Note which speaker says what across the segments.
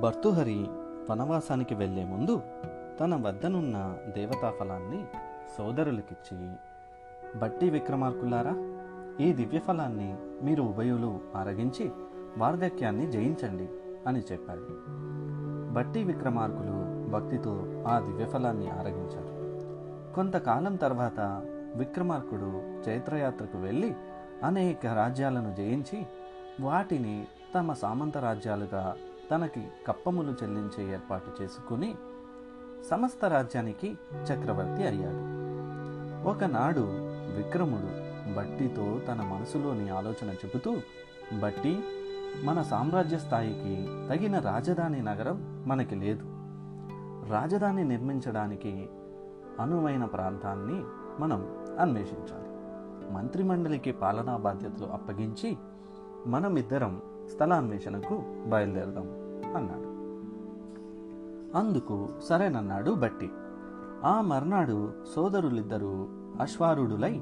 Speaker 1: భర్తుహరి వనవాసానికి వెళ్ళే ముందు తన వద్దనున్న దేవతా ఫలాన్ని సోదరులకిచ్చి బట్టి విక్రమార్కులారా ఈ దివ్యఫలాన్ని మీరు ఉభయులు ఆరగించి వార్ధక్యాన్ని జయించండి అని చెప్పాడు. బట్టి విక్రమార్కులు భక్తితో ఆ దివ్యఫలాన్ని ఆరగించారు. కొంతకాలం తర్వాత విక్రమార్కుడు చైత్రయాత్రకు వెళ్ళి అనేక రాజ్యాలను జయించి వాటిని తమ సామంత రాజ్యాలుగా తనకి కప్పములు చెల్లించే ఏర్పాటు చేసుకుని సమస్త రాజ్యానికి చక్రవర్తి అయ్యాడు. ఒకనాడు విక్రముడు బట్టితో తన మనసులోని ఆలోచన చెబుతూ బట్టి మన సామ్రాజ్య స్థాయికి తగిన రాజధాని నగరం మనకి లేదు. రాజధాని నిర్మించడానికి అనువైన ప్రాంతాన్ని మనం అన్వేషించాలి. మంత్రిమండలికి పాలనా బాధ్యతలు అప్పగించి మనమిద్దరం స్థలాన్వేషణకు బయలుదేరదాం అన్నాడు. అందుకు సరేనన్నాడు బట్టి ఆ మర్నాడు సోదరులిద్దరూ అశ్వారుడులై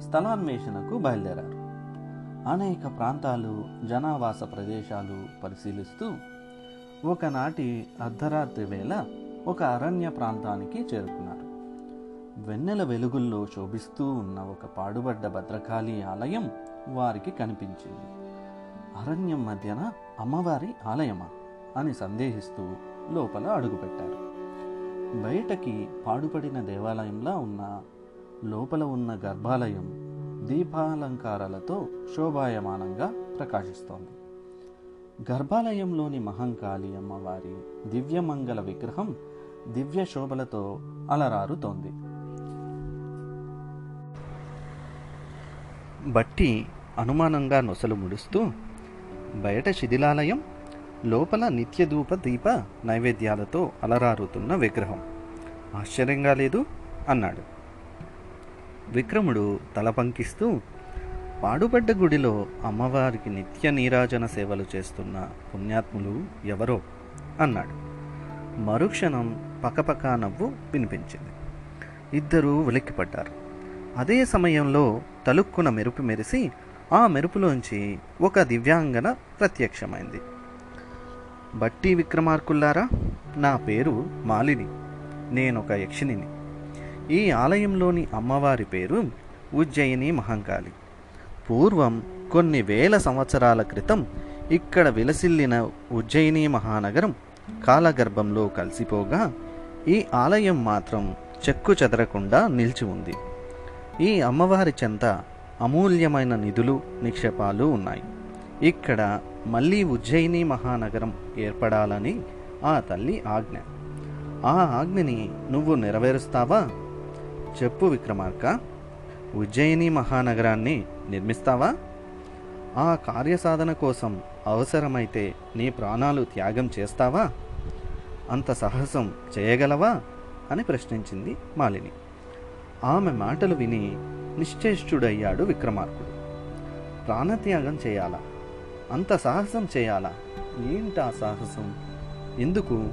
Speaker 1: స్థలాన్వేషణకు బయలుదేరారు. అనేక ప్రాంతాలు జనావాస ప్రదేశాలు పరిశీలిస్తూ ఒకనాటి అర్ధరాత్రి వేళ ఒక అరణ్య ప్రాంతానికి చేరుకున్నారు. వెన్నెల వెలుగుల్లో శోభిస్తూ ఉన్న ఒక పాడుబడ్డ భద్రకాళి ఆలయం వారికి కనిపించింది. అరణ్యం మధ్యన అమ్మవారి ఆలయమా అని సందేహిస్తూ లోపల అడుగుపెట్టారు. బయటకి పాడుపడిన దేవాలయంలా ఉన్న లోపల ఉన్న గర్భాలయం దీపాలంకారాలతో శోభాయమానంగా ప్రకాశిస్తోంది. గర్భాలయంలోని మహంకాళి అమ్మవారి దివ్యమంగళ విగ్రహం దివ్య శోభలతో అలరారుతోంది. బట్టి అనుమానంగా నొసలు ముడుస్తూ బయట శిథిలాలయం లోపల నిత్యధూప దీప నైవేద్యాలతో అలరారుతున్న విగ్రహం. ఆశ్చర్యంగా లేదు? అన్నాడు. విక్రముడు తల పంకిస్తూ పాడుబడ్డ గుడిలో అమ్మవారికి నిత్య నీరాజన సేవలు చేస్తున్న పుణ్యాత్ములు ఎవరో? అన్నాడు. మరుక్షణం పకపకా నవ్వు వినిపించింది. ఇద్దరూ ఉలిక్కిపడ్డారు. అదే సమయంలో తలుక్కున మెరుపు మెరిసి ఆ మెరుపులోంచి ఒక దివ్యాంగన ప్రత్యక్షమైంది. బట్టి విక్రమార్కుల్లారా నా పేరు మాలిని నేనొక యక్షిణిని. ఈ ఆలయంలోని అమ్మవారి పేరు ఉజ్జయిని మహంకాళి. పూర్వం కొన్ని వేల సంవత్సరాల క్రితం ఇక్కడ విలసిల్లిన ఉజ్జయిని మహానగరం కాలగర్భంలో కలిసిపోగా ఈ ఆలయం మాత్రం చెక్కు చెదరకుండా నిలిచి ఉంది. ఈ అమ్మవారి చెంత అమూల్యమైన నిధులు నిక్షేపాలు ఉన్నాయి. ఇక్కడ మళ్ళీ ఉజ్జయిని మహానగరం ఏర్పడాలని ఆ తల్లి ఆజ్ఞ. ఆ ఆజ్ఞని నువ్వు నెరవేరుస్తావా? చెప్పు విక్రమార్క. ఉజ్జయిని మహానగరాన్ని నిర్మిస్తావా? ఆ కార్యసాధన కోసం అవసరమైతే నీ ప్రాణాలు త్యాగం చేస్తావా? అంత సాహసం చేయగలవా? అని ప్రశ్నించింది మాలిని. ఆమె మాటలు విని నిశ్చేష్టుడయ్యాడు విక్రమార్కుడు. ప్రాణత్యాగం చేయాలా? అంత సాహసం చేయాలా? ఏంటా సాహసం? ఎందుకు?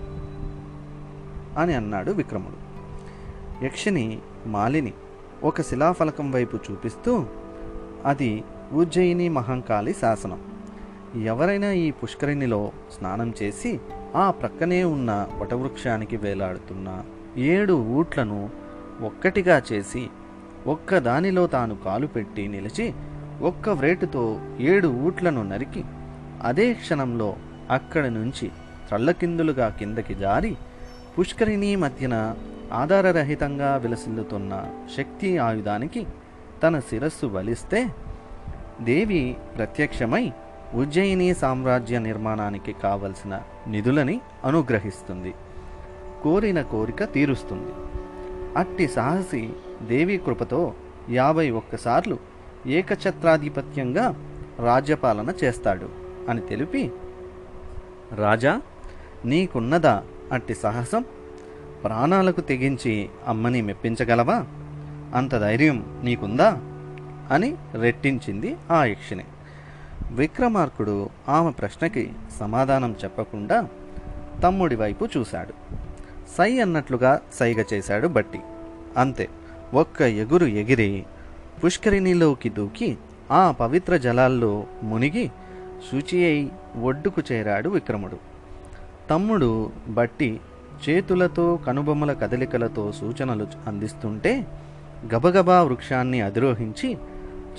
Speaker 1: అని అన్నాడు విక్రముడు. యక్షిని మాలిని ఒక శిలాఫలకం వైపు చూపిస్తూ అది ఉజ్జయిని మహంకాళి శాసనం. ఎవరైనా ఈ పుష్కరిణిలో స్నానం చేసి ఆ ప్రక్కనే ఉన్న వటవృక్షానికి వేలాడుతున్న ఏడు ఊట్లను ఒక్కటిగా చేసి ఒక్కదానిలో తాను కాలు పెట్టి నిలిచి ఒక్క వ్రేటుతో ఏడు ఊట్లను నరికి అదే క్షణంలో అక్కడి నుంచి త్రళ్ళకిందులుగా కిందకి జారి పుష్కరిణి మధ్యన ఆధారరహితంగా విలసిల్లుతున్న శక్తి ఆయుధానికి తన శిరస్సు బలిస్తే దేవి ప్రత్యక్షమై ఉజ్జయిని సామ్రాజ్య నిర్మాణానికి కావలసిన నిధులని అనుగ్రహిస్తుంది. కోరిన కోరిక తీరుస్తుంది. అట్టి సాహసి దేవి కృపతో యాభై ఒక్కసార్లు ఏకఛత్రాధిపత్యంగా రాజ్యపాలన చేస్తాడు అని తెలిపి రాజా నీకున్నదా అట్టి సాహసం? ప్రాణాలకు తెగించి అమ్మని మెప్పించగలవా? అంత ధైర్యం నీకుందా? అని రెట్టించింది ఆ యక్షిని విక్రమార్కుడు ఆమె ప్రశ్నకి సమాధానం చెప్పకుండా తమ్ముడి వైపు చూశాడు. సై అన్నట్లుగా సైగ చేశాడు బట్టి. అంతే. ఒక్క ఎగురు ఎగిరి పుష్కరిణిలోకి దూకి ఆ పవిత్ర జలాల్లో మునిగి శుచి అయి ఒడ్డుకు చేరాడు విక్రముడు. తమ్ముడు బట్టి చేతులతో కనుబొమ్మల కదలికలతో సూచనలు అందిస్తుంటే గబగబా వృక్షాన్ని అధిరోహించి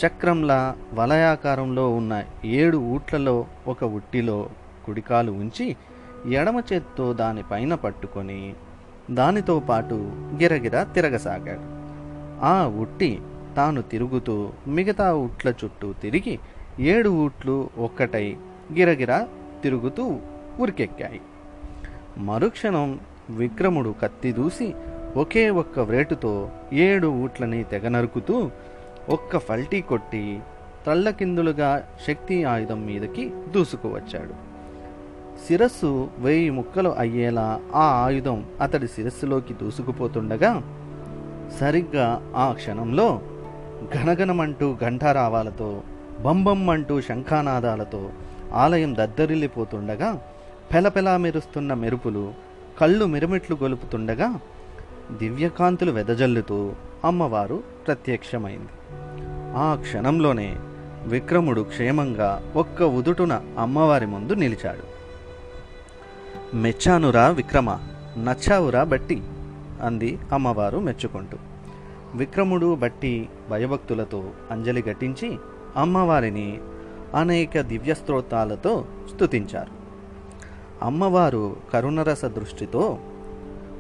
Speaker 1: చక్రంలా వలయాకారంలో ఉన్న ఏడు ఊట్లలో ఒక ఉట్టిలో కుడికాలు ఉంచి ఎడమ చేత్తో దానిపైన పట్టుకొని దానితో పాటు గిరగిర తిరగసాగాడు. ఆ ఉట్టి తాను తిరుగుతూ మిగతా ఉట్ల చుట్టూ తిరిగి ఏడు ఊట్లు ఒక్కటై గిరగిర తిరుగుతూ ఉరికెక్కాయి. మరుక్షణం విక్రముడు కత్తి దూసి ఒకే ఒక్క వ్రేటుతో ఏడు ఊట్లని తెగ నరుకుతూ ఒక్క ఫల్టీ కొట్టి తల్లకిందులుగా శక్తి ఆయుధం మీదకి దూసుకువచ్చాడు శిరస్సు వెయ్యి ముక్కలు అయ్యేలా ఆ ఆయుధం అతడి శిరస్సులోకి దూసుకుపోతుండగా సరిగ్గా ఆ క్షణంలో ఘనఘనమంటూ ఘంటారావాలతో బంబం అంటూ శంఖానాదాలతో ఆలయం దద్దరిల్లిపోతుండగా పెలపెలా మెరుస్తున్న మెరుపులు కళ్ళు మిరమిట్లు గొలుపుతుండగా దివ్యకాంతులు వెదజల్లుతూ అమ్మవారు ప్రత్యక్షమైంది. ఆ క్షణంలోనే విక్రముడు క్షేమంగా ఒక్క ఉదుటున అమ్మవారి ముందు నిలిచాడు. మెచ్చానురా విక్రమ నచ్చావురా బట్టి అంది అమ్మవారు మెచ్చుకుంటూ. విక్రముడు బట్టి భయభక్తులతో అంజలి ఘటించి అమ్మవారిని అనేక దివ్యస్తోత్రాలతో స్తుతించారు. అమ్మవారు కరుణరస దృష్టితో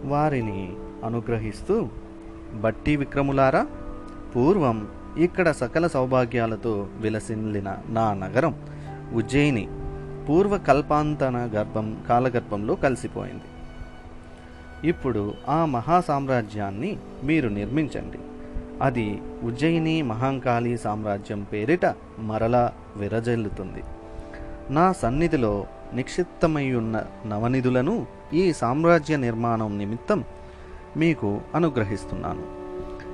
Speaker 1: వారిని అనుగ్రహిస్తూ బట్టి విక్రములారా పూర్వం ఇక్కడ సకల సౌభాగ్యాలతో విలసిల్లిన నా నగరం ఉజ్జయిని పూర్వ కల్పాంతన గర్భం కాలగర్భంలో కలిసిపోయింది. ఇప్పుడు ఆ మహా సామ్రాజ్యాన్ని మీరు నిర్మించండి. అది ఉజ్జయిని మహాంకాళి సామ్రాజ్యం పేరిట మరలా విరజల్లుతుంది. నా సన్నిధిలో నిక్షిప్తమయ్యున్న నవనిధులను ఈ సామ్రాజ్య నిర్మాణం నిమిత్తం మీకు అనుగ్రహిస్తున్నాను.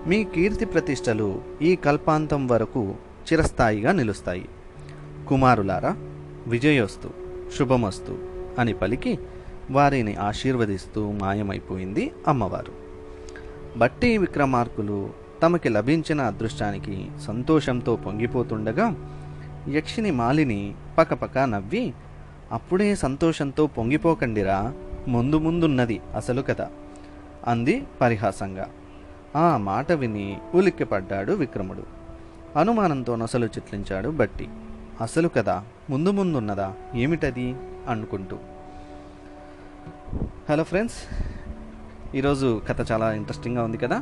Speaker 1: మీ కీర్తి ప్రతిష్టలు ఈ కల్పాంతం వరకు చిరస్థాయిగా నిలుస్తాయి. కుమారులారా విజయోస్తు శుభమస్తు అని పలికి వారిని ఆశీర్వదిస్తూ మాయమైపోయింది అమ్మవారు. బట్టి విక్రమార్కులు తమకి లభించిన అదృష్టానికి సంతోషంతో పొంగిపోతుండగా యక్షిని మాలిని పకపక నవ్వి అప్పుడే సంతోషంతో పొంగిపోకండిరా ముందు ముందున్నది అసలు కథ అంది పరిహాసంగా. ఆ మాట విని ఉలిక్కిపడ్డాడు విక్రముడు. అనుమానంతో నొసలు చిట్లించాడు బట్టి. అసలు కదా ముందు ముందున్నదా? ఏమిటది? అనుకుంటూ. హలో ఫ్రెండ్స్ ఈరోజు కథ చాలా ఇంట్రెస్టింగ్గా ఉంది కదా?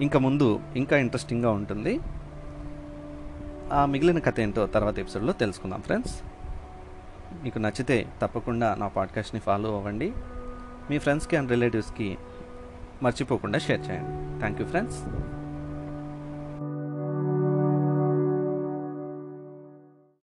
Speaker 1: ఇంకా ముందు ఇంకా ఇంట్రెస్టింగ్గా ఉంటుంది. ఆ మిగిలిన కథ ఏంటో తర్వాత ఎపిసోడ్లో తెలుసుకుందాం ఫ్రెండ్స్. మీకు నచ్చితే తప్పకుండా నా పాడ్కాస్ట్ని ఫాలో అవ్వండి. మీ ఫ్రెండ్స్కి అండ్ రిలేటివ్స్కి మర్చిపోకుండా షేర్ చేయండి. Thank you friends